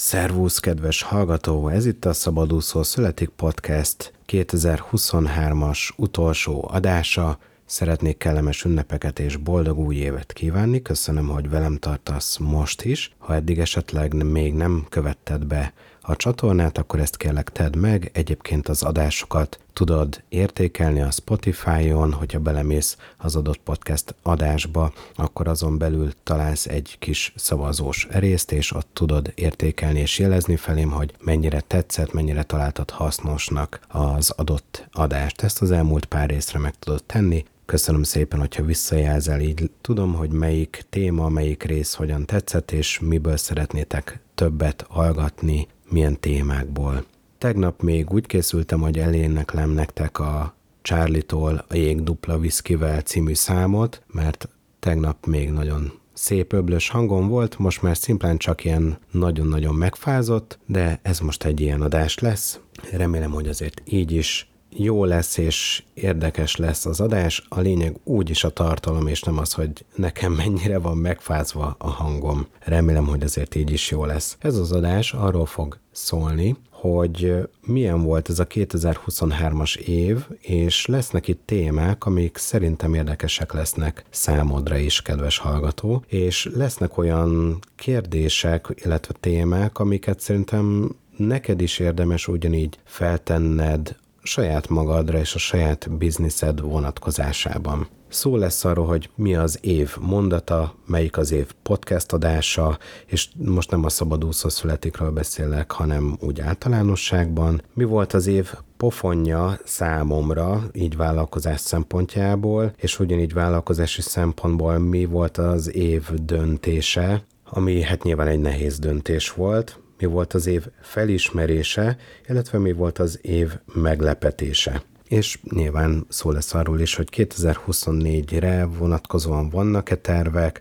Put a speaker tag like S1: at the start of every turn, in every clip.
S1: Szervusz, kedves hallgató! Ez itt a Szabadúszó Születik Podcast 2023-as utolsó adása. Szeretnék kellemes ünnepeket és boldog új évet kívánni. Köszönöm, hogy velem tartasz most is. Ha eddig esetleg még nem követted be a csatornát, akkor ezt kérlek tedd meg. Egyébként az adásokat tudod értékelni a Spotify-on, hogyha belemész az adott podcast adásba, akkor azon belül találsz egy kis szavazós részt, és ott tudod értékelni és jelezni felém, hogy mennyire tetszett, mennyire találtad hasznosnak az adott adást. Ezt az elmúlt pár részre meg tudod tenni, Köszönöm szépen, hogyha visszajelzel, így tudom, hogy melyik téma, melyik rész hogyan tetszett, és miből szeretnétek többet hallgatni, milyen témákból. Tegnap még úgy készültem, hogy eléneklem nektek a Charlie-tól a Jég dupla viszkivel című számot, mert tegnap még nagyon szép öblös hangom volt, most már szimplán csak ilyen nagyon-nagyon megfázott, de ez most egy ilyen adás lesz. Remélem, hogy azért így is jó lesz és érdekes lesz az adás. A lényeg úgyis a tartalom, és nem az, hogy nekem mennyire van megfázva a hangom. Remélem, hogy azért így is jó lesz. Ez az adás arról fog szólni, hogy milyen volt ez a 2023-as év, és lesznek itt témák, amik szerintem érdekesek lesznek számodra is, kedves hallgató, és lesznek olyan kérdések, illetve témák, amiket szerintem neked is érdemes ugyanígy feltenned saját magadra és a saját bizniszed vonatkozásában. Szó lesz arról, hogy mi az év mondata, melyik az év podcast adása, és most nem a szabadúszó születikről beszélek, hanem úgy általánosságban. Mi volt az év pofonja számomra, így vállalkozás szempontjából, és ugyanígy vállalkozási szempontból mi volt az év döntése, ami hát nyilván egy nehéz döntés volt, mi volt az év felismerése, illetve mi volt az év meglepetése. És nyilván szó lesz arról is, hogy 2024-re vonatkozóan vannak-e tervek,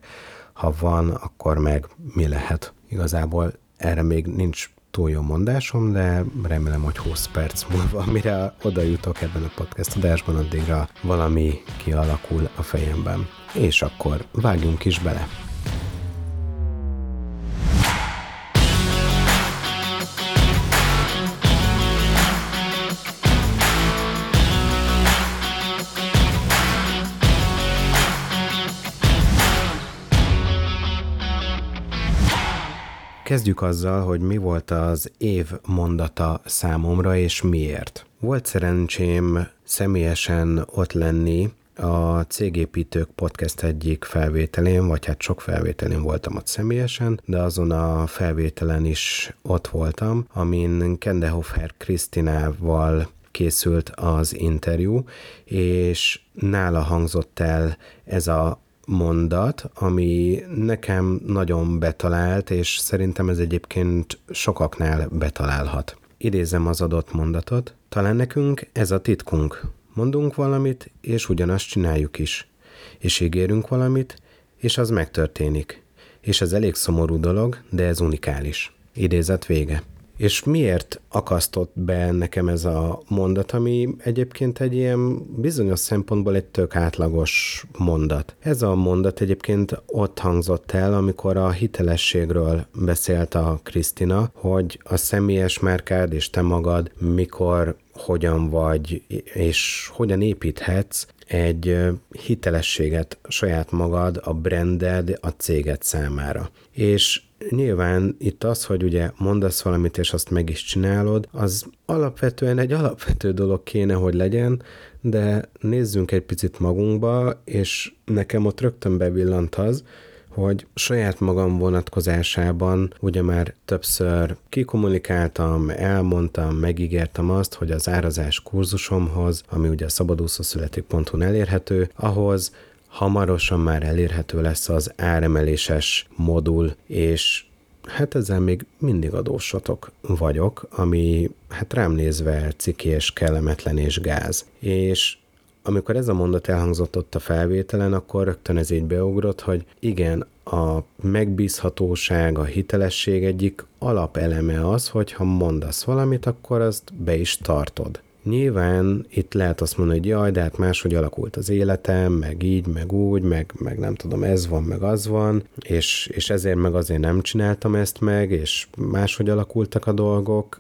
S1: ha van, akkor meg mi lehet. Igazából erre még nincs túl jó mondásom, de remélem, hogy 20 perc múlva, mire oda jutok ebben a podcast adásban, addigra valami kialakul a fejemben. És akkor vágjunk is bele. Kezdjük azzal, hogy mi volt az év mondata számomra, és miért. Volt szerencsém személyesen ott lenni a Cégépítők podcast egyik felvételén, vagy hát sok felvételén voltam ott személyesen, de azon a felvételen is ott voltam, amin Kendehofer Krisztinával készült az interjú, és nála hangzott el ez a mondat, ami nekem nagyon betalált, és szerintem ez egyébként sokaknál betalálhat. Idézem az adott mondatot. Talán nekünk ez a titkunk. Mondunk valamit, és ugyanazt csináljuk is. És ígérünk valamit, és az megtörténik. És ez elég szomorú dolog, de ez unikális. Idézet vége. És miért akasztott be nekem ez a mondat, ami egyébként egy ilyen bizonyos szempontból egy tök átlagos mondat. Ez a mondat egyébként ott hangzott el, amikor a hitelességről beszélt a Krisztina, hogy a személyes márkád és te magad mikor, hogyan vagy, és hogyan építhetsz egy hitelességet saját magad, a branded, a céged számára. És nyilván itt az, hogy ugye mondasz valamit, és azt meg is csinálod, az alapvetően egy alapvető dolog kéne, hogy legyen, de nézzünk egy picit magunkba, és nekem ott rögtön bevillant az, hogy saját magam vonatkozásában ugye már többször kikommunikáltam, elmondtam, megígértem azt, hogy az árazás kurzusomhoz, ami ugye a szabadúszószületik.hu elérhető, ahhoz hamarosan már elérhető lesz az áremeléses modul, és hát ezzel még mindig adósatok vagyok, ami hát rám nézve ciki és kellemetlen és gáz. És amikor ez a mondat elhangzott ott a felvételen, akkor rögtön ez így beugrott, hogy igen, a megbízhatóság, a hitelesség egyik alapeleme az, hogy ha mondasz valamit, akkor azt be is tartod. Nyilván itt lehet azt mondani, hogy jaj, de hát máshogy alakult az életem, meg így, meg úgy, meg, meg nem tudom, ez van, meg az van, és, és ezért meg azért nem csináltam ezt meg, és máshogy alakultak a dolgok,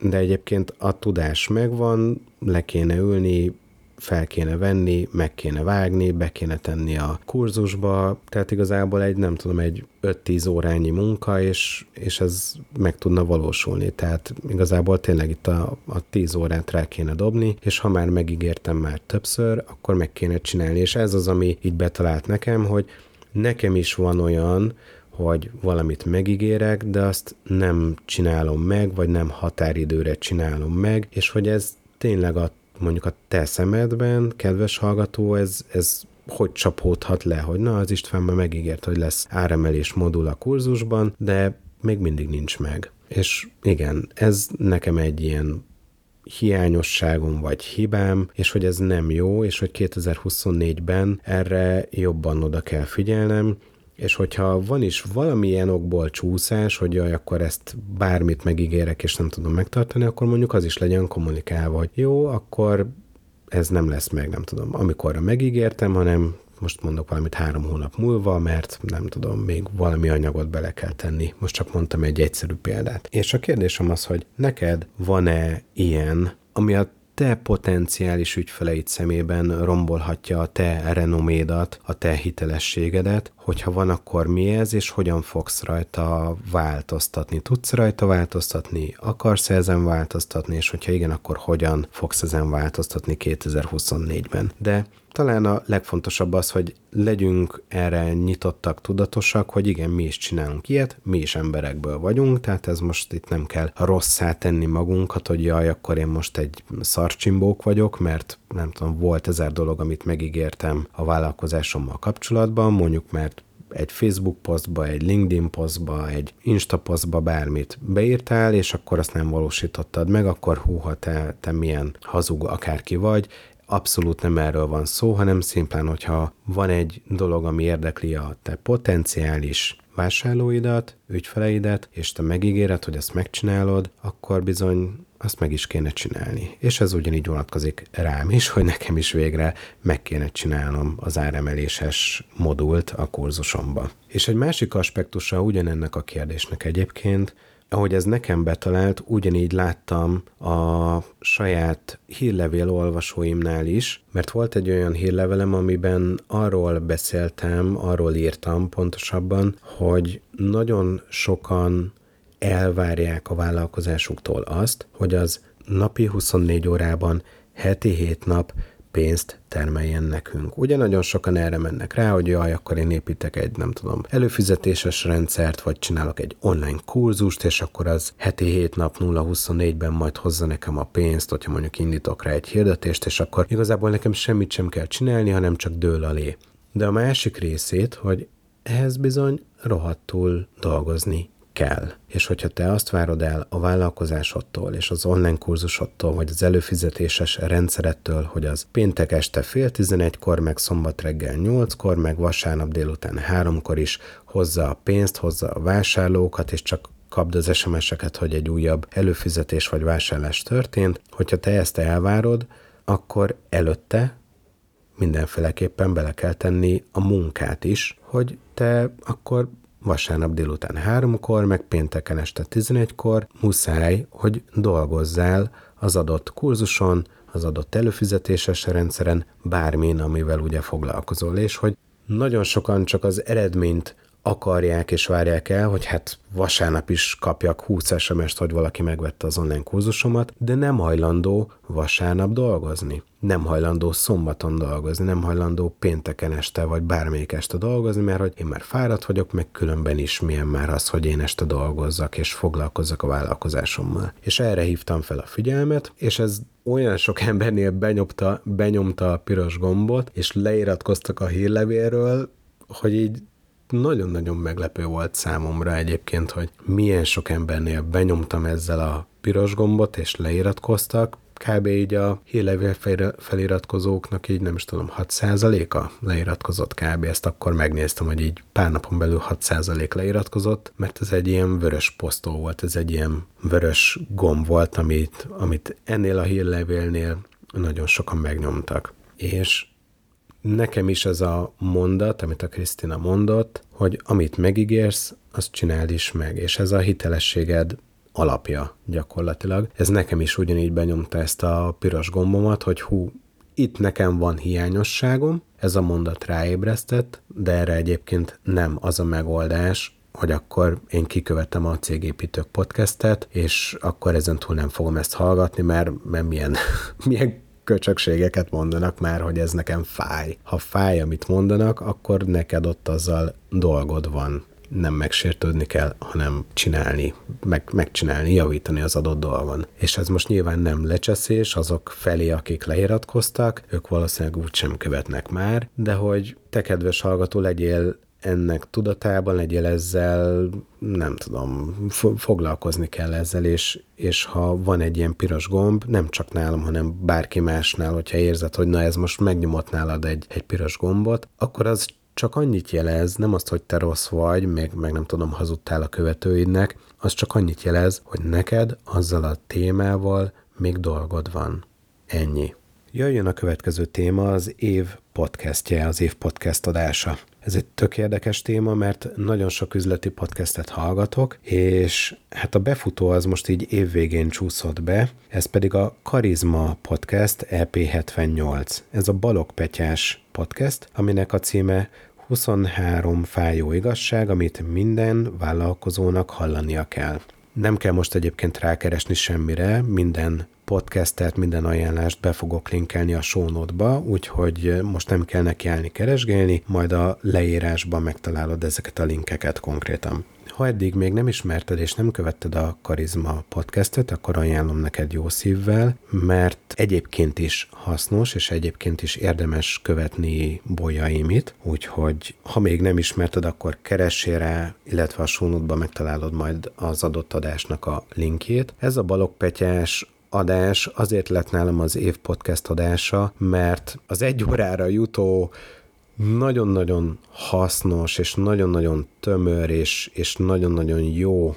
S1: de egyébként a tudás megvan, le kéne ülni, fel kéne venni, meg kéne vágni, be kéne tenni a kurzusba, tehát igazából egy, nem tudom, egy 5-10 órányi munka, és, és ez meg tudna valósulni. Tehát igazából tényleg itt a, a 10 órát rá kéne dobni, és ha már megígértem már többször, akkor meg kéne csinálni. És ez az, ami így betalált nekem, hogy nekem is van olyan, hogy valamit megígérek, de azt nem csinálom meg, vagy nem határidőre csinálom meg, és hogy ez tényleg a mondjuk a te szemedben, kedves hallgató, ez, ez hogy csapódhat le, hogy na, az István már megígért, hogy lesz áremelés modul a kurzusban, de még mindig nincs meg. És igen, ez nekem egy ilyen hiányosságom vagy hibám, és hogy ez nem jó, és hogy 2024-ben erre jobban oda kell figyelnem, és hogyha van is valamilyen okból csúszás, hogy jaj, akkor ezt bármit megígérek, és nem tudom megtartani, akkor mondjuk az is legyen kommunikálva, hogy jó, akkor ez nem lesz meg, nem tudom, amikorra megígértem, hanem most mondok valamit három hónap múlva, mert nem tudom, még valami anyagot bele kell tenni. Most csak mondtam egy egyszerű példát. És a kérdésem az, hogy neked van-e ilyen, ami a te potenciális ügyfeleid szemében rombolhatja a te renomédat, a te hitelességedet, hogyha van, akkor mi ez, és hogyan fogsz rajta változtatni? Tudsz rajta változtatni? Akarsz ezen változtatni? És hogyha igen, akkor hogyan fogsz ezen változtatni 2024-ben? De talán a legfontosabb az, hogy legyünk erre nyitottak, tudatosak, hogy igen, mi is csinálunk ilyet, mi is emberekből vagyunk, tehát ez most itt nem kell rosszá tenni magunkat, hogy jaj, akkor én most egy szarcsimbók vagyok, mert nem tudom, volt ezer dolog, amit megígértem a vállalkozásommal kapcsolatban, mondjuk mert egy Facebook posztba, egy LinkedIn posztba, egy Insta posztba bármit beírtál, és akkor azt nem valósítottad meg, akkor húha, te, te milyen hazug akárki vagy, abszolút nem erről van szó, hanem szimplán, hogyha van egy dolog, ami érdekli a te potenciális vásárlóidat, ügyfeleidet, és te megígéred, hogy ezt megcsinálod, akkor bizony azt meg is kéne csinálni. És ez ugyanígy vonatkozik rám is, hogy nekem is végre meg kéne csinálnom az áremeléses modult a kurzusomba. És egy másik aspektusa ugyanennek a kérdésnek egyébként, ahogy ez nekem betalált, ugyanígy láttam a saját hírlevél olvasóimnál is, mert volt egy olyan hírlevelem, amiben arról beszéltem, arról írtam pontosabban, hogy nagyon sokan elvárják a vállalkozásuktól azt, hogy az napi 24 órában heti 7 nap pénzt termeljen nekünk. Ugye nagyon sokan erre mennek rá, hogy jaj, akkor én építek egy, nem tudom, előfizetéses rendszert, vagy csinálok egy online kurzust, és akkor az heti 7 nap 0-24-ben majd hozza nekem a pénzt, hogyha mondjuk indítok rá egy hirdetést, és akkor igazából nekem semmit sem kell csinálni, hanem csak dől alé. De a másik részét, hogy ehhez bizony rohadtul dolgozni kell. És hogyha te azt várod el a vállalkozásodtól és az online kurzusodtól, vagy az előfizetéses rendszerettől, hogy az péntek este fél tizenegykor, meg szombat reggel nyolckor, meg vasárnap délután háromkor is hozza a pénzt, hozza a vásárlókat, és csak kapd az SMS-eket, hogy egy újabb előfizetés vagy vásárlás történt, hogyha te ezt elvárod, akkor előtte mindenféleképpen bele kell tenni a munkát is, hogy te akkor vasárnap délután háromkor, meg pénteken este 11-kor muszáj, hogy dolgozzál az adott kurzuson, az adott előfizetéses rendszeren, bármin, amivel ugye foglalkozol, és hogy nagyon sokan csak az eredményt akarják és várják el, hogy hát vasárnap is kapjak 20 SMS-t, hogy valaki megvette az online kurzusomat, de nem hajlandó vasárnap dolgozni. Nem hajlandó szombaton dolgozni, nem hajlandó pénteken este vagy bármelyik este dolgozni, mert hogy én már fáradt vagyok, meg különben is milyen már az, hogy én este dolgozzak és foglalkozzak a vállalkozásommal. És erre hívtam fel a figyelmet, és ez olyan sok embernél benyomta, benyomta a piros gombot, és leiratkoztak a hírlevélről, hogy így nagyon-nagyon meglepő volt számomra egyébként, hogy milyen sok embernél benyomtam ezzel a piros gombot, és leiratkoztak, kb. így a hírlevél feliratkozóknak így nem is tudom, 6%-a leiratkozott kb. Ezt akkor megnéztem, hogy így pár napon belül 6% leiratkozott, mert ez egy ilyen vörös posztó volt, ez egy ilyen vörös gomb volt, amit, amit ennél a hírlevélnél nagyon sokan megnyomtak. És nekem is ez a mondat, amit a Krisztina mondott, hogy amit megígérsz, azt csináld is meg, és ez a hitelességed alapja gyakorlatilag. Ez nekem is ugyanígy benyomta ezt a piros gombomat, hogy hú, itt nekem van hiányosságom, ez a mondat ráébresztett, de erre egyébként nem az a megoldás, hogy akkor én kikövetem a Cégépítők podcastet, és akkor ezen túl nem fogom ezt hallgatni, mert, mert milyen, milyen köcsökségeket mondanak már, hogy ez nekem fáj. Ha fáj, amit mondanak, akkor neked ott azzal dolgod van nem megsértődni kell, hanem csinálni, meg, megcsinálni, javítani az adott dolgon. És ez most nyilván nem lecseszés azok felé, akik leiratkoztak, ők valószínűleg úgy sem követnek már, de hogy te kedves hallgató legyél ennek tudatában legyél ezzel, nem tudom, foglalkozni kell ezzel, és, és ha van egy ilyen piros gomb, nem csak nálam, hanem bárki másnál, hogyha érzed, hogy na ez most megnyomott nálad egy, egy piros gombot, akkor az csak annyit jelez, nem azt, hogy te rossz vagy, meg, meg nem tudom, hazudtál a követőidnek, az csak annyit jelez, hogy neked azzal a témával még dolgod van. Ennyi. Jöjjön a következő téma, az év podcastje, az év podcast adása. Ez egy tök érdekes téma, mert nagyon sok üzleti podcastet hallgatok, és hát a befutó az most így évvégén csúszott be, ez pedig a Karizma Podcast EP78. Ez a Balog Petyás podcast, aminek a címe 23 fájó igazság, amit minden vállalkozónak hallania kell. Nem kell most egyébként rákeresni semmire, minden podcastet, minden ajánlást be fogok linkelni a show note-ba, úgyhogy most nem kell nekiállni keresgélni, majd a leírásban megtalálod ezeket a linkeket konkrétan. Ha eddig még nem ismerted és nem követted a Karizma podcastet, akkor ajánlom neked jó szívvel, mert egyébként is hasznos, és egyébként is érdemes követni bolyaimit, úgyhogy ha még nem ismerted, akkor keressél rá, illetve a sónutban megtalálod majd az adott adásnak a linkjét. Ez a balokpetyás adás azért lett nálam az év podcast adása, mert az egy órára jutó nagyon-nagyon hasznos, és nagyon-nagyon tömör, és, és nagyon-nagyon jó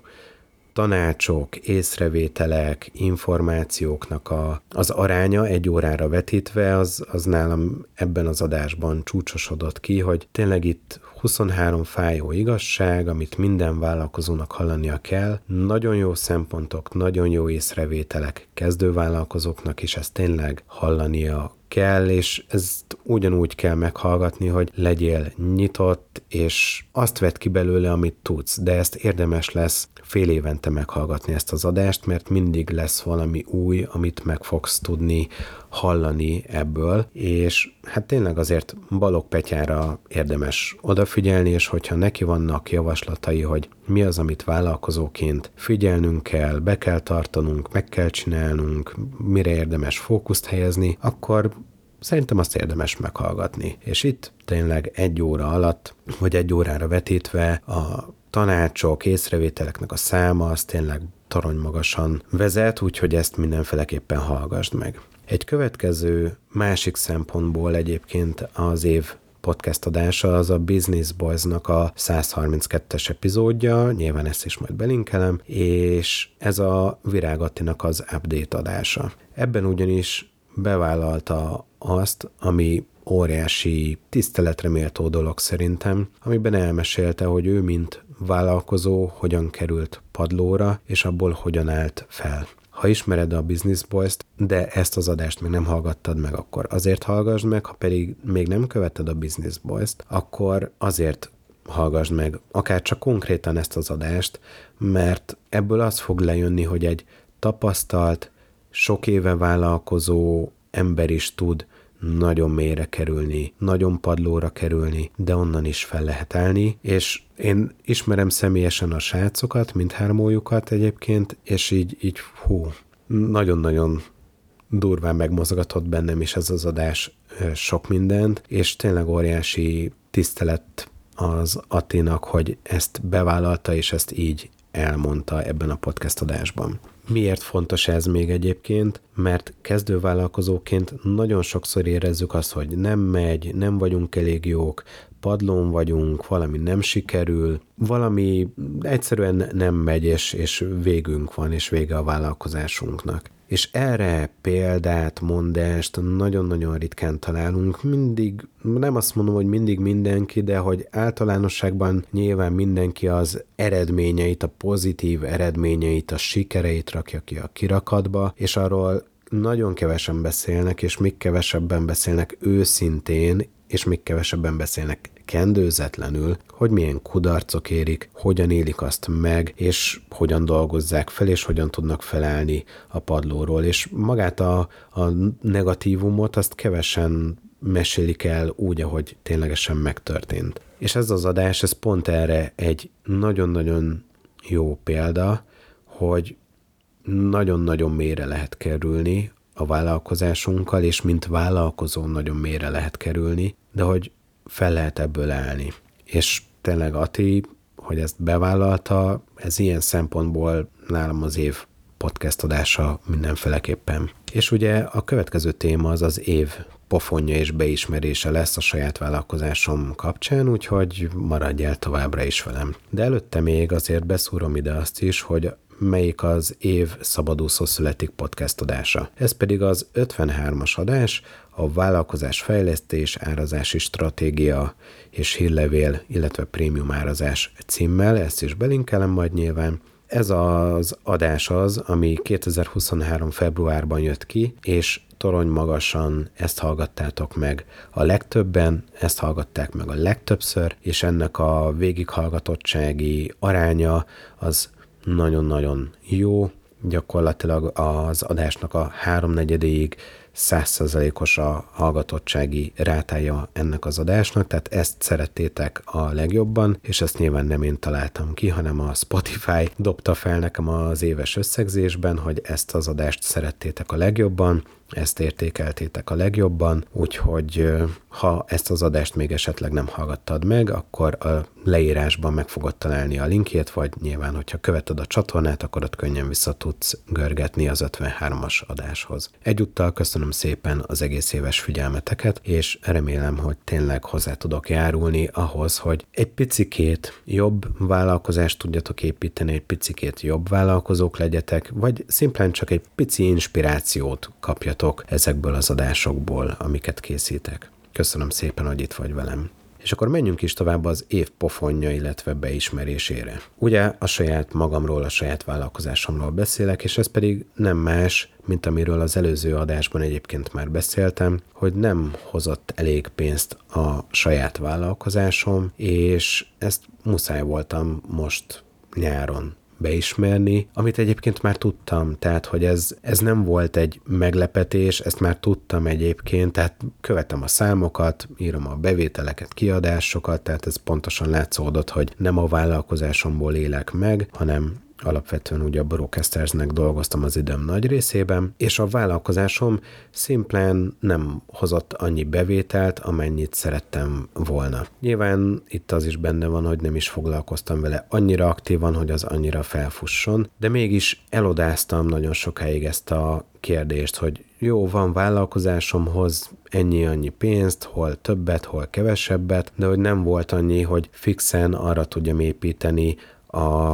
S1: tanácsok, észrevételek, információknak a, az aránya egy órára vetítve, az, az nálam ebben az adásban csúcsosodott ki, hogy tényleg itt 23 fájó igazság, amit minden vállalkozónak hallania kell, nagyon jó szempontok, nagyon jó észrevételek kezdővállalkozóknak is ezt tényleg hallania kell, és ezt ugyanúgy kell meghallgatni, hogy legyél nyitott, és azt vedd ki belőle, amit tudsz, de ezt érdemes lesz fél évente meghallgatni ezt az adást, mert mindig lesz valami új, amit meg fogsz tudni hallani ebből, és hát tényleg azért Balog Petyára érdemes odafigyelni, és hogyha neki vannak javaslatai, hogy mi az, amit vállalkozóként figyelnünk kell, be kell tartanunk, meg kell csinálnunk, mire érdemes fókuszt helyezni, akkor szerintem azt érdemes meghallgatni. És itt tényleg egy óra alatt, vagy egy órára vetítve a tanácsok, észrevételeknek a száma az tényleg torony magasan vezet, úgyhogy ezt mindenféleképpen hallgassd meg. Egy következő másik szempontból egyébként az év podcast adása az a Business Boys-nak a 132-es epizódja, nyilván ezt is majd belinkelem, és ez a Virág Attinak az update adása. Ebben ugyanis bevállalta azt, ami óriási tiszteletre méltó dolog szerintem, amiben elmesélte, hogy ő, mint vállalkozó, hogyan került padlóra, és abból hogyan állt fel. Ha ismered a Business Boys-t, de ezt az adást még nem hallgattad meg, akkor azért hallgassd meg, ha pedig még nem követted a Business Boys-t, akkor azért hallgassd meg, akár csak konkrétan ezt az adást, mert ebből az fog lejönni, hogy egy tapasztalt, sok éve vállalkozó ember is tud nagyon mélyre kerülni, nagyon padlóra kerülni, de onnan is fel lehet állni, és én ismerem személyesen a srácokat, mindhármójukat egyébként, és így, így hú, nagyon-nagyon durván megmozgatott bennem is ez az adás sok mindent, és tényleg óriási tisztelet az Attinak, hogy ezt bevállalta, és ezt így elmondta ebben a podcast adásban. Miért fontos ez még egyébként? Mert kezdővállalkozóként nagyon sokszor érezzük azt, hogy nem megy, nem vagyunk elég jók, padlón vagyunk, valami nem sikerül, valami egyszerűen nem megy, és, és végünk van, és vége a vállalkozásunknak. És erre példát, mondást nagyon-nagyon ritkán találunk. Mindig, nem azt mondom, hogy mindig mindenki, de hogy általánosságban nyilván mindenki az eredményeit, a pozitív eredményeit, a sikereit rakja ki a kirakatba, és arról nagyon kevesen beszélnek, és még kevesebben beszélnek őszintén, és még kevesebben beszélnek kendőzetlenül, hogy milyen kudarcok érik, hogyan élik azt meg, és hogyan dolgozzák fel, és hogyan tudnak felállni a padlóról. És magát a, a negatívumot azt kevesen mesélik el úgy, ahogy ténylegesen megtörtént. És ez az adás, ez pont erre egy nagyon-nagyon jó példa, hogy nagyon-nagyon mélyre lehet kerülni a vállalkozásunkkal, és mint vállalkozó nagyon mélyre lehet kerülni, de hogy fel lehet ebből állni. És tényleg Ati, hogy ezt bevállalta, ez ilyen szempontból nálam az év podcast adása mindenféleképpen. És ugye a következő téma az az év pofonja és beismerése lesz a saját vállalkozásom kapcsán, úgyhogy maradj el továbbra is velem. De előtte még azért beszúrom ide azt is, hogy melyik az év szabadúszó születik podcast adása. Ez pedig az 53-as adás, a vállalkozás fejlesztés, árazási stratégia és hírlevél, illetve prémium árazás címmel, ezt is belinkelem majd nyilván. Ez az adás az, ami 2023. februárban jött ki, és torony magasan ezt hallgattátok meg a legtöbben, ezt hallgatták meg a legtöbbször, és ennek a végighallgatottsági aránya az nagyon-nagyon jó, gyakorlatilag az adásnak a háromnegyedéig százszerzalékos a hallgatottsági rátája ennek az adásnak, tehát ezt szerettétek a legjobban, és ezt nyilván nem én találtam ki, hanem a Spotify dobta fel nekem az éves összegzésben, hogy ezt az adást szerettétek a legjobban, ezt értékeltétek a legjobban, úgyhogy ha ezt az adást még esetleg nem hallgattad meg, akkor a leírásban meg fogod találni a linkjét, vagy nyilván, hogyha követed a csatornát, akkor ott könnyen vissza tudsz görgetni az 53-as adáshoz. Egyúttal köszönöm szépen az egész éves figyelmeteket, és remélem, hogy tényleg hozzá tudok járulni ahhoz, hogy egy picikét jobb vállalkozást tudjatok építeni, egy picikét jobb vállalkozók legyetek, vagy szimplán csak egy pici inspirációt kapjatok tanuljatok ezekből az adásokból, amiket készítek. Köszönöm szépen, hogy itt vagy velem. És akkor menjünk is tovább az év pofonja, illetve beismerésére. Ugye a saját magamról, a saját vállalkozásomról beszélek, és ez pedig nem más, mint amiről az előző adásban egyébként már beszéltem, hogy nem hozott elég pénzt a saját vállalkozásom, és ezt muszáj voltam most nyáron beismerni, amit egyébként már tudtam, tehát hogy ez, ez nem volt egy meglepetés, ezt már tudtam egyébként, tehát követem a számokat, írom a bevételeket, kiadásokat, tehát ez pontosan látszódott, hogy nem a vállalkozásomból élek meg, hanem alapvetően ugye a Broadcastersnek dolgoztam az időm nagy részében, és a vállalkozásom szimplán nem hozott annyi bevételt, amennyit szerettem volna. Nyilván itt az is benne van, hogy nem is foglalkoztam vele annyira aktívan, hogy az annyira felfusson, de mégis elodáztam nagyon sokáig ezt a kérdést, hogy jó, van vállalkozásomhoz ennyi-annyi pénzt, hol többet, hol kevesebbet, de hogy nem volt annyi, hogy fixen arra tudjam építeni a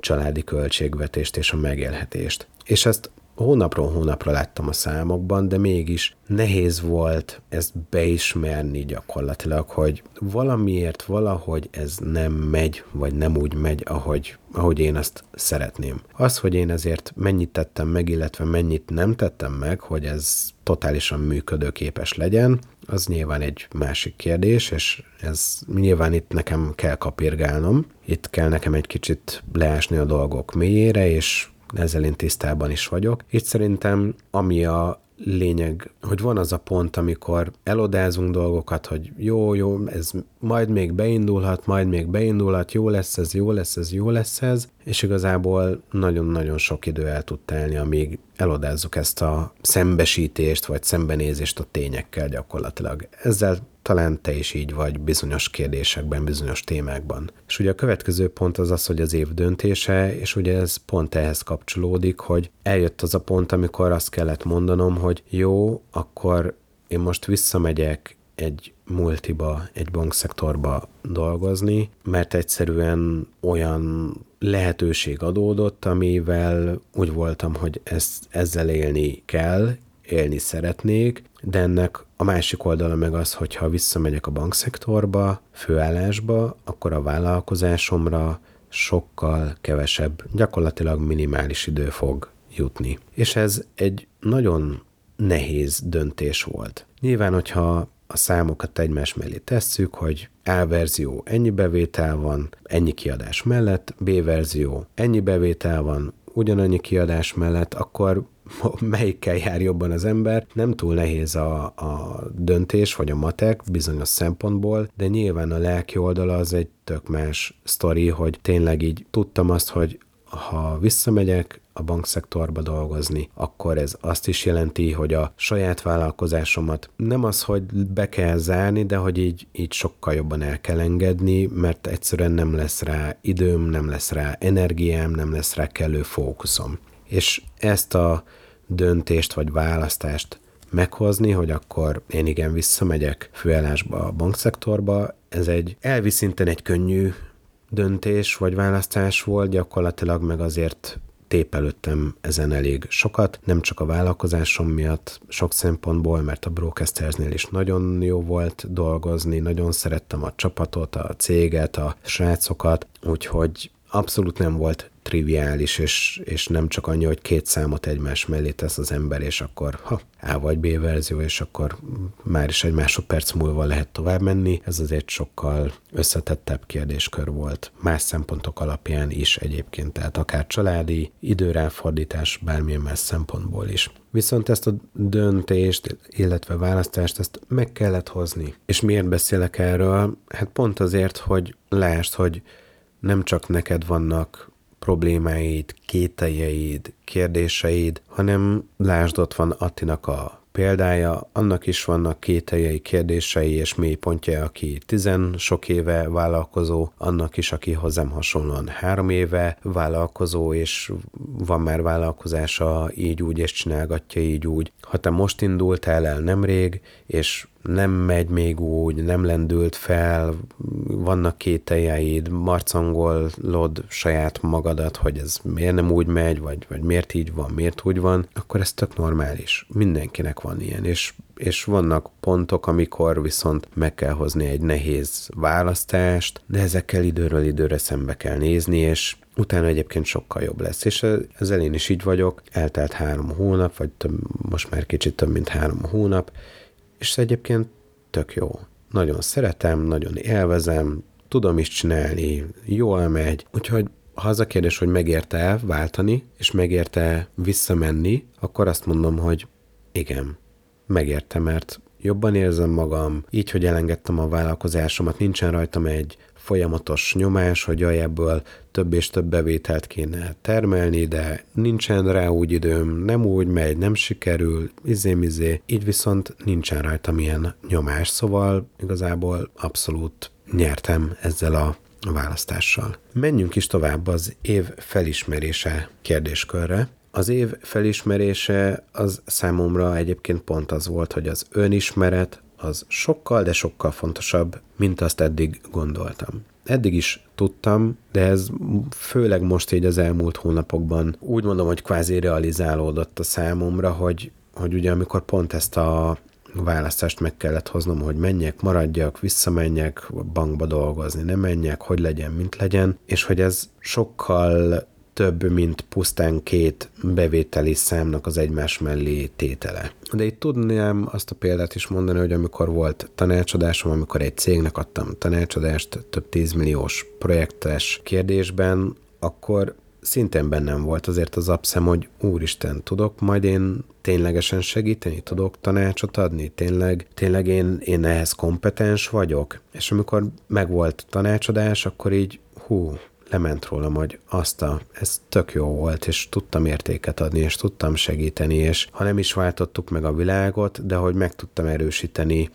S1: családi költségvetést és a megélhetést. És ezt hónapról hónapra láttam a számokban, de mégis nehéz volt ezt beismerni gyakorlatilag, hogy valamiért valahogy ez nem megy, vagy nem úgy megy, ahogy, ahogy én azt szeretném. Az, hogy én ezért mennyit tettem meg, illetve mennyit nem tettem meg, hogy ez totálisan működőképes legyen, az nyilván egy másik kérdés, és ez nyilván itt nekem kell kapirgálnom. Itt kell nekem egy kicsit leásni a dolgok mélyére, és ezzel én tisztában is vagyok. Itt szerintem ami a lényeg, hogy van az a pont, amikor elodázunk dolgokat, hogy jó, jó, ez majd még beindulhat, majd még beindulhat, jó lesz ez, jó lesz ez, jó lesz ez, és igazából nagyon-nagyon sok idő el tud telni, amíg elodázzuk ezt a szembesítést, vagy szembenézést a tényekkel gyakorlatilag. Ezzel talán te is így vagy bizonyos kérdésekben, bizonyos témákban. És ugye a következő pont az az, hogy az év döntése, és ugye ez pont ehhez kapcsolódik, hogy eljött az a pont, amikor azt kellett mondanom, hogy jó, akkor én most visszamegyek egy multiba, egy bankszektorba dolgozni, mert egyszerűen olyan lehetőség adódott, amivel úgy voltam, hogy ezt, ezzel élni kell, élni szeretnék, de ennek a másik oldala meg az, hogy ha visszamegyek a bankszektorba, főállásba, akkor a vállalkozásomra sokkal kevesebb, gyakorlatilag minimális idő fog jutni. És ez egy nagyon nehéz döntés volt. Nyilván, hogyha a számokat egymás mellé tesszük, hogy A verzió ennyi bevétel van, ennyi kiadás mellett, B verzió ennyi bevétel van, ugyanannyi kiadás mellett, akkor melyikkel jár jobban az ember. Nem túl nehéz a, a döntés, vagy a matek bizonyos szempontból, de nyilván a lelki oldala az egy tök más sztori, hogy tényleg így tudtam azt, hogy ha visszamegyek a bankszektorba dolgozni, akkor ez azt is jelenti, hogy a saját vállalkozásomat nem az, hogy be kell zárni, de hogy így, így sokkal jobban el kell engedni, mert egyszerűen nem lesz rá időm, nem lesz rá energiám, nem lesz rá kellő fókuszom. És ezt a döntést vagy választást meghozni, hogy akkor én igen visszamegyek főállásba a bankszektorba, ez egy elvi szinten egy könnyű döntés vagy választás volt, gyakorlatilag meg azért tépelődtem ezen elég sokat, nem csak a vállalkozásom miatt, sok szempontból, mert a Broadcastersnél is nagyon jó volt dolgozni, nagyon szerettem a csapatot, a céget, a srácokat, úgyhogy abszolút nem volt triviális, és, és nem csak annyi, hogy két számot egymás mellé tesz az ember, és akkor ha A vagy B verzió, és akkor már is egy másodperc múlva lehet tovább menni. Ez azért sokkal összetettebb kérdéskör volt. Más szempontok alapján is egyébként, tehát akár családi, időráfordítás, bármilyen más szempontból is. Viszont ezt a döntést, illetve választást, ezt meg kellett hozni. És miért beszélek erről? Hát pont azért, hogy lásd, hogy nem csak neked vannak problémáid, kételjeid, kérdéseid, hanem lásd ott van Attinak a példája, annak is vannak kételjei, kérdései és mélypontja, aki tizen sok éve vállalkozó, annak is, aki hozzám hasonlóan három éve vállalkozó, és van már vállalkozása így úgy, és csinálgatja így úgy. Ha te most indultál el nemrég, és nem megy még úgy, nem lendült fel, vannak kételjeid, marcangolod saját magadat, hogy ez miért nem úgy megy, vagy, vagy miért így van, miért úgy van, akkor ez tök normális. Mindenkinek van ilyen, és, és vannak pontok, amikor viszont meg kell hozni egy nehéz választást, de ezekkel időről időre szembe kell nézni, és utána egyébként sokkal jobb lesz. És ezzel én is így vagyok, eltelt három hónap, vagy több, most már kicsit több, mint három hónap, és egyébként tök jó. Nagyon szeretem, nagyon élvezem, tudom is csinálni, jól megy, úgyhogy ha az a kérdés, hogy megérte váltani, és megérte visszamenni, akkor azt mondom, hogy igen, megérte, mert jobban érzem magam, így, hogy elengedtem a vállalkozásomat, nincsen rajtam egy folyamatos nyomás, hogy jaj, ebből több és több bevételt kéne termelni, de nincsen rá úgy időm, nem úgy megy, nem sikerül, izé-mizé, így viszont nincsen rajta milyen nyomás, szóval igazából abszolút nyertem ezzel a választással. Menjünk is tovább az év felismerése kérdéskörre. Az év felismerése az számomra egyébként pont az volt, hogy az önismeret, az sokkal, de sokkal fontosabb, mint azt eddig gondoltam. Eddig is tudtam, de ez főleg most így az elmúlt hónapokban úgy mondom, hogy kvázi realizálódott a számomra, hogy, hogy ugye amikor pont ezt a választást meg kellett hoznom, hogy menjek, maradjak, visszamenjek bankba dolgozni, nem menjek, hogy legyen, mint legyen, és hogy ez sokkal több, mint pusztán két bevételi számnak az egymás mellé tétele. De itt tudnám azt a példát is mondani, hogy amikor volt tanácsadásom, amikor egy cégnek adtam tanácsadást több tízmilliós projektes kérdésben, akkor szintén bennem volt azért az abszem, hogy úristen, tudok majd én ténylegesen segíteni, tudok tanácsot adni, tényleg, tényleg én, én ehhez kompetens vagyok. És amikor megvolt tanácsadás, akkor így hú, lement rólam, hogy azt a, ez tök jó volt, és tudtam értéket adni, és tudtam segíteni, és ha nem is váltottuk meg a világot, de hogy meg tudtam erősíteni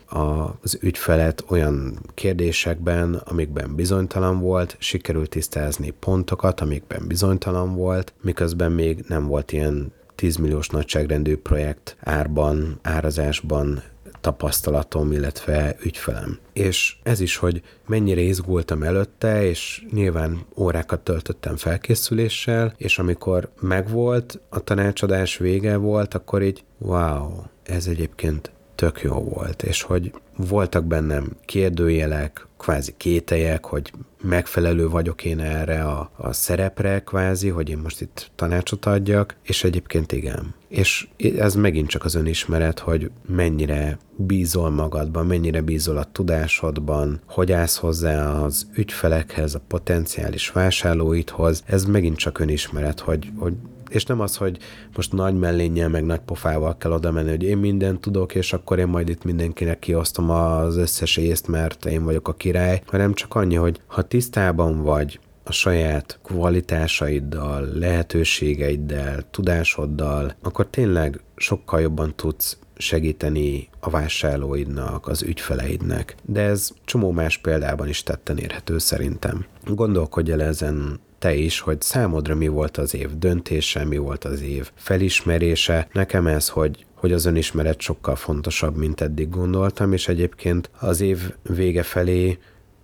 S1: az ügyfelet olyan kérdésekben, amikben bizonytalan volt, sikerült tisztázni pontokat, amikben bizonytalan volt, miközben még nem volt ilyen 10 milliós nagyságrendű projekt árban, árazásban tapasztalatom, illetve ügyfelem. És ez is, hogy mennyire izgultam előtte, és nyilván órákat töltöttem felkészüléssel, és amikor megvolt, a tanácsadás vége volt, akkor így wow, ez egyébként tök jó volt, és hogy voltak bennem kérdőjelek, kvázi kételyek, hogy megfelelő vagyok én erre a, a szerepre, kvázi, hogy én most itt tanácsot adjak, és egyébként igen. És ez megint csak az önismeret, hogy mennyire bízol magadban, mennyire bízol a tudásodban, hogy állsz hozzá az ügyfelekhez, a potenciális vásárlóidhoz, ez megint csak önismeret, hogy, hogy és nem az, hogy most nagy mellénnyel, meg nagy pofával kell oda menni, hogy én mindent tudok, és akkor én majd itt mindenkinek kiosztom az összes észt, mert én vagyok a király, hanem csak annyi, hogy ha tisztában vagy a saját kvalitásaiddal, lehetőségeiddel, tudásoddal, akkor tényleg sokkal jobban tudsz segíteni a vásárlóidnak, az ügyfeleidnek. De ez csomó más példában is tetten érhető szerintem. Gondolkodj el ezen te is, hogy számodra mi volt az év döntése, mi volt az év felismerése. Nekem ez, hogy hogy az önismeret sokkal fontosabb, mint eddig gondoltam, és egyébként az év vége felé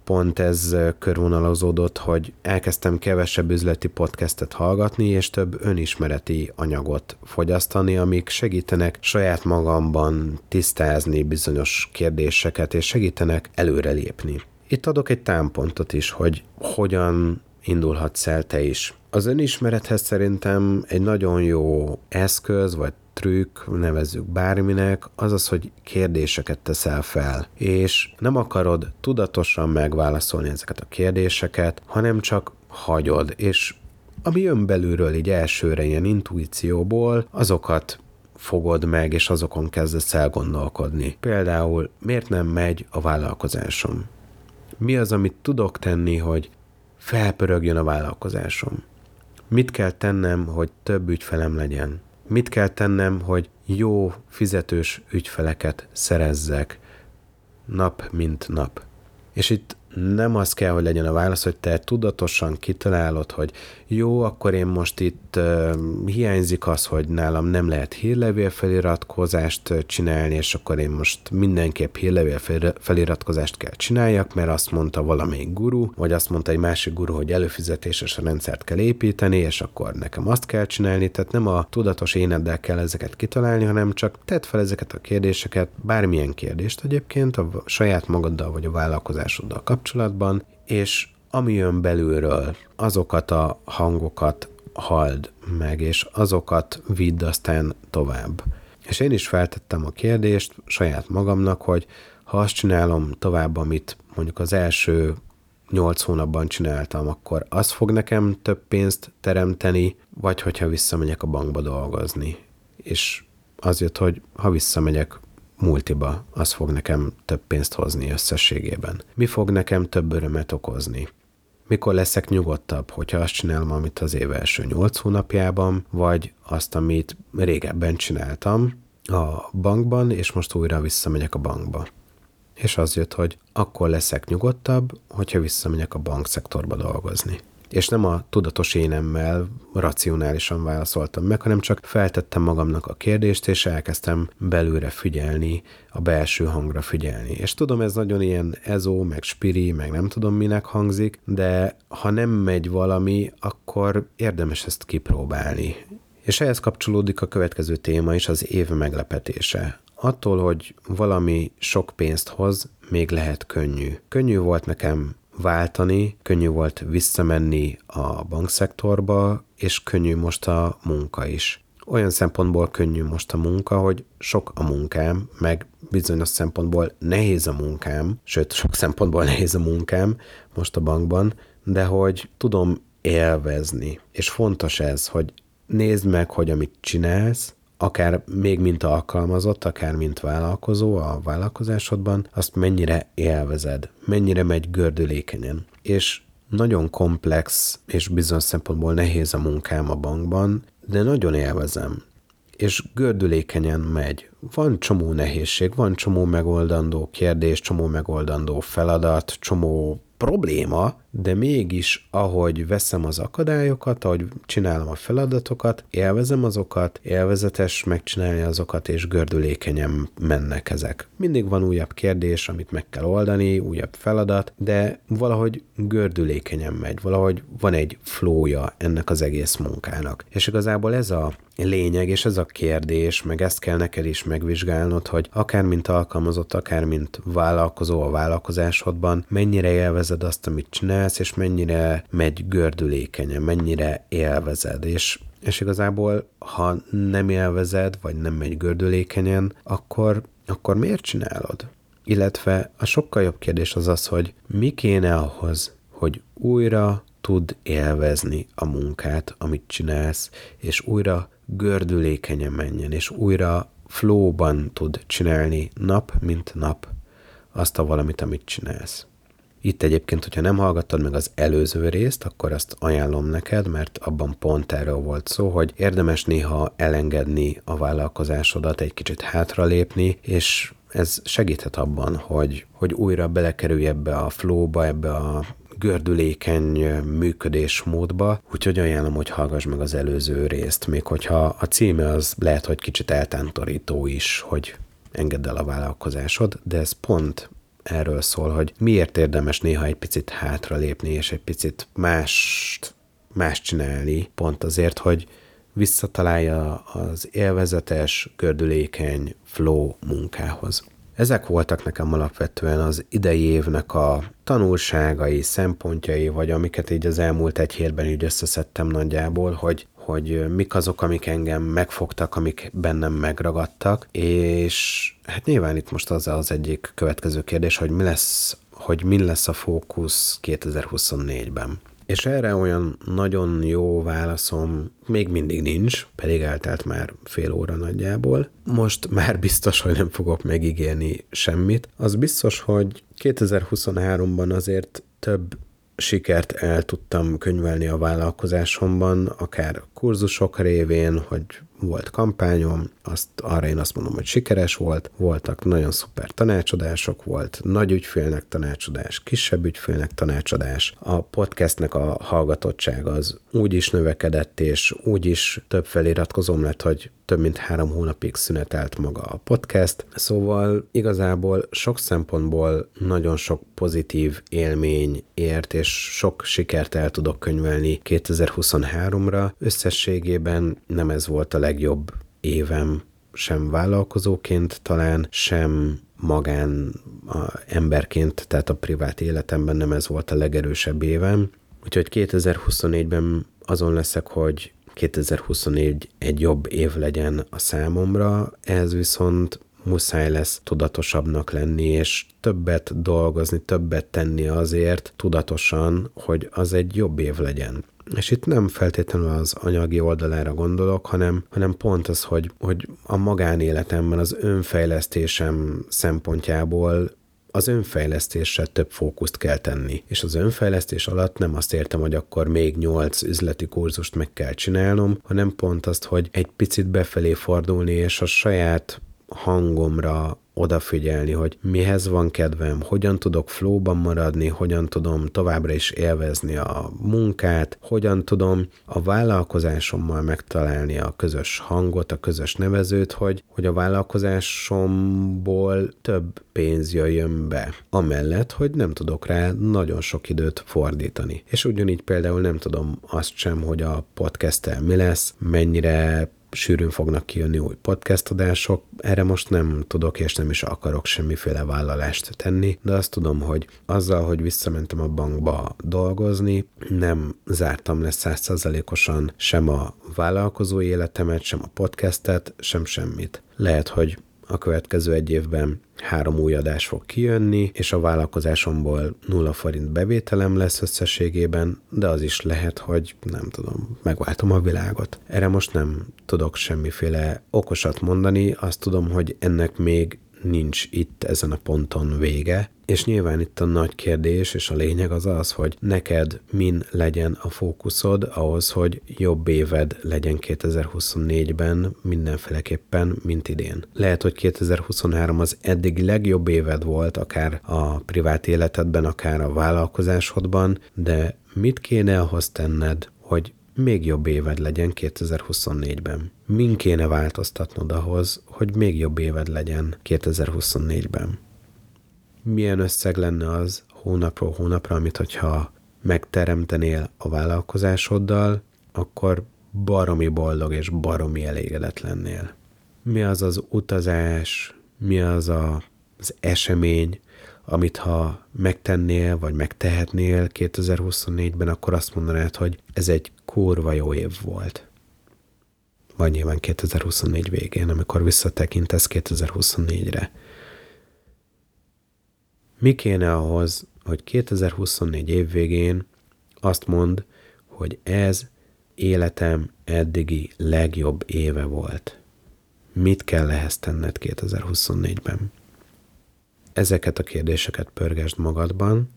S1: pont ez körvonalazódott, hogy elkezdtem kevesebb üzleti podcastet hallgatni, és több önismereti anyagot fogyasztani, amik segítenek saját magamban tisztázni bizonyos kérdéseket, és segítenek előrelépni. Itt adok egy támpontot is, hogy hogyan indulhatsz el te is. Az önismerethez szerintem egy nagyon jó eszköz, vagy trükk, nevezzük bárminek, az az, hogy kérdéseket teszel fel, és nem akarod tudatosan megválaszolni ezeket a kérdéseket, hanem csak hagyod, és ami jön belülről így elsőre ilyen intuícióból, azokat fogod meg, és azokon kezdesz elgondolkodni. Például, miért nem megy a vállalkozásom? Mi az, amit tudok tenni, hogy felpörögjön a vállalkozásom? Mit kell tennem, hogy több ügyfelem legyen? Mit kell tennem, hogy jó fizetős ügyfeleket szerezzek nap mint nap? És itt nem az kell, hogy legyen a válasz, hogy te tudatosan kitalálod, hogy jó, akkor én most itt uh, hiányzik az, hogy nálam nem lehet hírlevél feliratkozást csinálni, és akkor én most mindenképp hírlevél feliratkozást kell csináljak, mert azt mondta valamelyik guru, vagy azt mondta egy másik guru, hogy előfizetéses rendszert kell építeni, és akkor nekem azt kell csinálni, tehát nem a tudatos éneddel kell ezeket kitalálni, hanem csak tedd fel ezeket a kérdéseket, bármilyen kérdést egyébként a saját magaddal vagy a vállalkozásoddal kapcsolatban, és ami jön belülről, azokat a hangokat hald meg, és azokat vidd aztán tovább. És én is feltettem a kérdést saját magamnak, hogy ha azt csinálom tovább, amit mondjuk az első nyolc hónapban csináltam, akkor az fog nekem több pénzt teremteni, vagy hogyha visszamegyek a bankba dolgozni. És az jött, hogy ha visszamegyek multiba, az fog nekem több pénzt hozni összességében. Mi fog nekem több örömet okozni? Mikor leszek nyugodtabb, hogyha azt csinálom, amit az év első nyolc hónapjában, vagy azt, amit régebben csináltam a bankban, és most újra visszamegyek a bankba. És az jött, hogy akkor leszek nyugodtabb, hogyha visszamegyek a bankszektorba dolgozni és nem a tudatos énemmel racionálisan válaszoltam meg, hanem csak feltettem magamnak a kérdést, és elkezdtem belőle figyelni, a belső hangra figyelni. És tudom, ez nagyon ilyen ezó, meg spiri, meg nem tudom minek hangzik, de ha nem megy valami, akkor érdemes ezt kipróbálni. És ehhez kapcsolódik a következő téma is, az év meglepetése. Attól, hogy valami sok pénzt hoz, még lehet könnyű. Könnyű volt nekem váltani, könnyű volt visszamenni a bankszektorba, és könnyű most a munka is. Olyan szempontból könnyű most a munka, hogy sok a munkám, meg bizonyos szempontból nehéz a munkám, sőt, sok szempontból nehéz a munkám most a bankban, de hogy tudom élvezni. És fontos ez, hogy nézd meg, hogy amit csinálsz, akár még mint alkalmazott, akár mint vállalkozó a vállalkozásodban, azt mennyire élvezed, mennyire megy gördülékenyen. És nagyon komplex és bizonyos szempontból nehéz a munkám a bankban, de nagyon élvezem és gördülékenyen megy. Van csomó nehézség, van csomó megoldandó kérdés, csomó megoldandó feladat, csomó probléma, de mégis, ahogy veszem az akadályokat, ahogy csinálom a feladatokat, élvezem azokat, élvezetes megcsinálni azokat, és gördülékenyen mennek ezek. Mindig van újabb kérdés, amit meg kell oldani, újabb feladat, de valahogy gördülékenyen megy, valahogy van egy flója ennek az egész munkának. És igazából ez a lényeg, és ez a kérdés, meg ezt kell neked is megvizsgálnod, hogy akár mint alkalmazott, akár mint vállalkozó a vállalkozásodban, mennyire élvezed azt, amit csinálsz, és mennyire megy gördülékenyen, mennyire élvezed, és és igazából, ha nem élvezed, vagy nem megy gördülékenyen, akkor, akkor miért csinálod? Illetve a sokkal jobb kérdés az az, hogy mi kéne ahhoz, hogy újra tud élvezni a munkát, amit csinálsz, és újra gördülékenyen menjen, és újra flóban tud csinálni nap, mint nap azt a valamit, amit csinálsz. Itt egyébként, hogyha nem hallgattad meg az előző részt, akkor azt ajánlom neked, mert abban pont erről volt szó, hogy érdemes néha elengedni a vállalkozásodat, egy kicsit hátralépni, és ez segíthet abban, hogy, hogy újra belekerülj ebbe a flowba, ebbe a gördülékeny működésmódba, úgyhogy ajánlom, hogy hallgass meg az előző részt, még hogyha a címe az lehet, hogy kicsit eltántorító is, hogy engedd el a vállalkozásod, de ez pont erről szól, hogy miért érdemes néha egy picit hátra lépni, és egy picit mást, más csinálni, pont azért, hogy visszatalálja az élvezetes, gördülékeny flow munkához. Ezek voltak nekem alapvetően az idei évnek a tanulságai, szempontjai, vagy amiket így az elmúlt egy hétben így összeszedtem nagyjából, hogy hogy mik azok, amik engem megfogtak, amik bennem megragadtak, és hát nyilván itt most az az egyik következő kérdés, hogy mi lesz, hogy mi lesz a fókusz 2024-ben. És erre olyan nagyon jó válaszom még mindig nincs, pedig eltelt már fél óra nagyjából. Most már biztos, hogy nem fogok megígérni semmit. Az biztos, hogy 2023-ban azért több sikert el tudtam könyvelni a vállalkozásomban, akár kurzusok révén, hogy volt kampányom, azt, arra én azt mondom, hogy sikeres volt, voltak nagyon szuper tanácsadások, volt nagy ügyfélnek tanácsadás, kisebb ügyfélnek tanácsadás. A podcastnek a hallgatottság az úgy is növekedett, és úgy is több feliratkozom lett, hogy több mint három hónapig szünetelt maga a podcast, szóval igazából sok szempontból nagyon sok pozitív élmény ért, és sok sikert el tudok könyvelni 2023-ra. Összességében nem ez volt a legjobb évem sem vállalkozóként talán, sem magán a emberként, tehát a privát életemben nem ez volt a legerősebb évem. Úgyhogy 2024-ben azon leszek, hogy 2024 egy jobb év legyen a számomra, ez viszont muszáj lesz tudatosabbnak lenni, és többet dolgozni, többet tenni azért tudatosan, hogy az egy jobb év legyen. És itt nem feltétlenül az anyagi oldalára gondolok, hanem, hanem pont az, hogy, hogy a magánéletemben, az önfejlesztésem szempontjából az önfejlesztésre több fókuszt kell tenni. És az önfejlesztés alatt nem azt értem, hogy akkor még nyolc üzleti kurzust meg kell csinálnom, hanem pont azt, hogy egy picit befelé fordulni, és a saját hangomra odafigyelni, hogy mihez van kedvem, hogyan tudok flóban maradni, hogyan tudom továbbra is élvezni a munkát, hogyan tudom a vállalkozásommal megtalálni a közös hangot, a közös nevezőt, hogy, hogy a vállalkozásomból több pénz jöjjön be. Amellett, hogy nem tudok rá nagyon sok időt fordítani. És ugyanígy például nem tudom azt sem, hogy a podcast mi lesz, mennyire sűrűn fognak kijönni új podcast adások. Erre most nem tudok és nem is akarok semmiféle vállalást tenni, de azt tudom, hogy azzal, hogy visszamentem a bankba dolgozni, nem zártam le százszerzalékosan sem a vállalkozó életemet, sem a podcastet, sem semmit. Lehet, hogy a következő egy évben három új adás fog kijönni, és a vállalkozásomból nulla forint bevételem lesz összességében, de az is lehet, hogy nem tudom, megváltom a világot. Erre most nem tudok semmiféle okosat mondani, azt tudom, hogy ennek még nincs itt ezen a ponton vége, és nyilván itt a nagy kérdés és a lényeg az az, hogy neked min legyen a fókuszod ahhoz, hogy jobb éved legyen 2024-ben mindenféleképpen, mint idén. Lehet, hogy 2023 az eddigi legjobb éved volt, akár a privát életedben, akár a vállalkozásodban, de mit kéne ahhoz tenned, hogy még jobb éved legyen 2024-ben. Min kéne változtatnod ahhoz, hogy még jobb éved legyen 2024-ben? Milyen összeg lenne az hónapról hónapra, amit hogyha megteremtenél a vállalkozásoddal, akkor baromi boldog és baromi elégedett lennél. Mi az az utazás, mi az a, az esemény, amit ha megtennél, vagy megtehetnél 2024-ben, akkor azt mondanád, hogy ez egy kurva jó év volt. Vagy nyilván 2024 végén, amikor visszatekintesz 2024-re. Mi kéne ahhoz, hogy 2024 év végén azt mond, hogy ez életem eddigi legjobb éve volt. Mit kell ehhez tenned 2024-ben? ezeket a kérdéseket pörgesd magadban,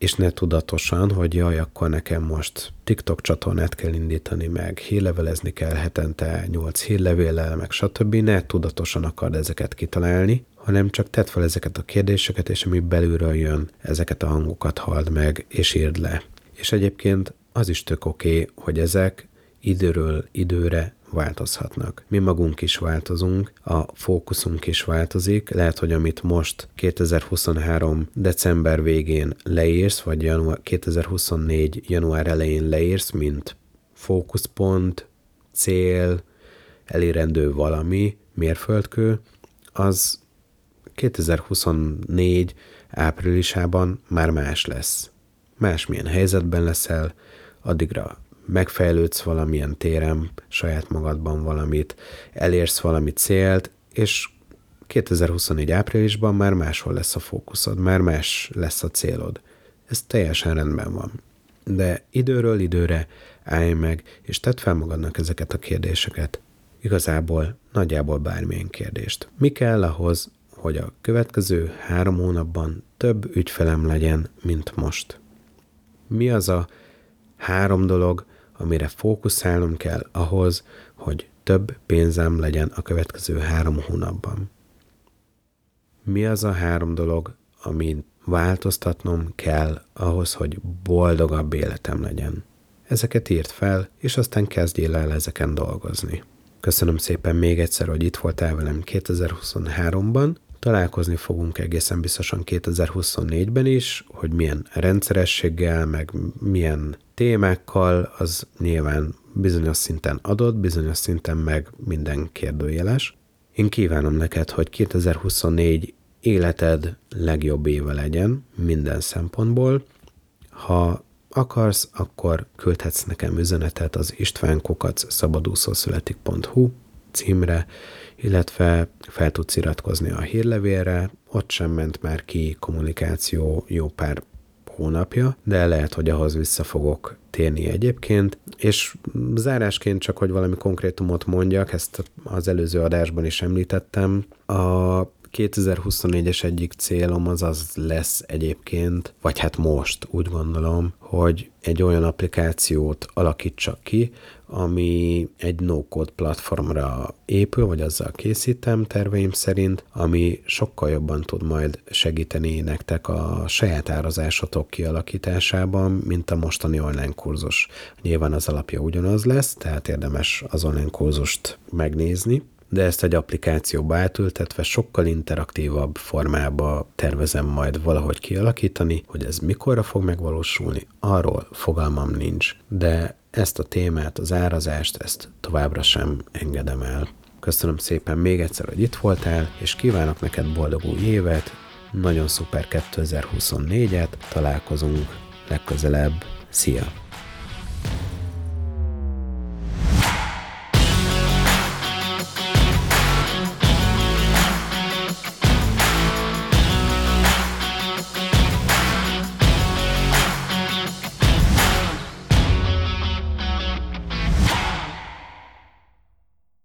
S1: és ne tudatosan, hogy jaj, akkor nekem most TikTok csatornát kell indítani, meg hírlevelezni kell hetente 8 hírlevéllel, meg stb. Ne tudatosan akard ezeket kitalálni, hanem csak tedd fel ezeket a kérdéseket, és ami belülről jön, ezeket a hangokat halld meg, és írd le. És egyébként az is tök oké, okay, hogy ezek időről időre változhatnak. Mi magunk is változunk, a fókuszunk is változik, lehet, hogy amit most 2023. december végén leírsz, vagy január, 2024. január elején leírsz, mint fókuszpont, cél, elérendő valami, mérföldkő, az 2024 áprilisában már más lesz. Másmilyen helyzetben leszel, addigra megfejlődsz valamilyen téren, saját magadban valamit, elérsz valami célt, és 2024 áprilisban már máshol lesz a fókuszod, már más lesz a célod. Ez teljesen rendben van. De időről időre állj meg, és tedd fel magadnak ezeket a kérdéseket. Igazából nagyjából bármilyen kérdést. Mi kell ahhoz, hogy a következő három hónapban több ügyfelem legyen, mint most? Mi az a három dolog, amire fókuszálnom kell ahhoz, hogy több pénzem legyen a következő három hónapban. Mi az a három dolog, amit változtatnom kell ahhoz, hogy boldogabb életem legyen? Ezeket írt fel, és aztán kezdjél el ezeken dolgozni. Köszönöm szépen még egyszer, hogy itt voltál velem 2023-ban, Találkozni fogunk egészen biztosan 2024-ben is, hogy milyen rendszerességgel, meg milyen témákkal, az nyilván bizonyos szinten adott, bizonyos szinten meg minden kérdőjeles. Én kívánom neked, hogy 2024 életed legjobb éve legyen minden szempontból. Ha akarsz, akkor küldhetsz nekem üzenetet az istvánkokat szabadúszószületik.hu címre, illetve fel tudsz iratkozni a hírlevélre, ott sem ment már ki kommunikáció jó pár hónapja, de lehet, hogy ahhoz vissza fogok térni egyébként, és zárásként csak, hogy valami konkrétumot mondjak, ezt az előző adásban is említettem, a 2024-es egyik célom az az lesz egyébként, vagy hát most úgy gondolom, hogy egy olyan applikációt alakítsak ki, ami egy no-code platformra épül, vagy azzal készítem terveim szerint, ami sokkal jobban tud majd segíteni nektek a saját árazásotok kialakításában, mint a mostani online kurzus. Nyilván az alapja ugyanaz lesz, tehát érdemes az online kurzust megnézni, de ezt egy applikációba átültetve sokkal interaktívabb formába tervezem majd valahogy kialakítani, hogy ez mikorra fog megvalósulni, arról fogalmam nincs, de ezt a témát, az árazást, ezt továbbra sem engedem el. Köszönöm szépen még egyszer, hogy itt voltál, és kívánok neked boldog új évet, nagyon szuper 2024-et, találkozunk legközelebb, szia!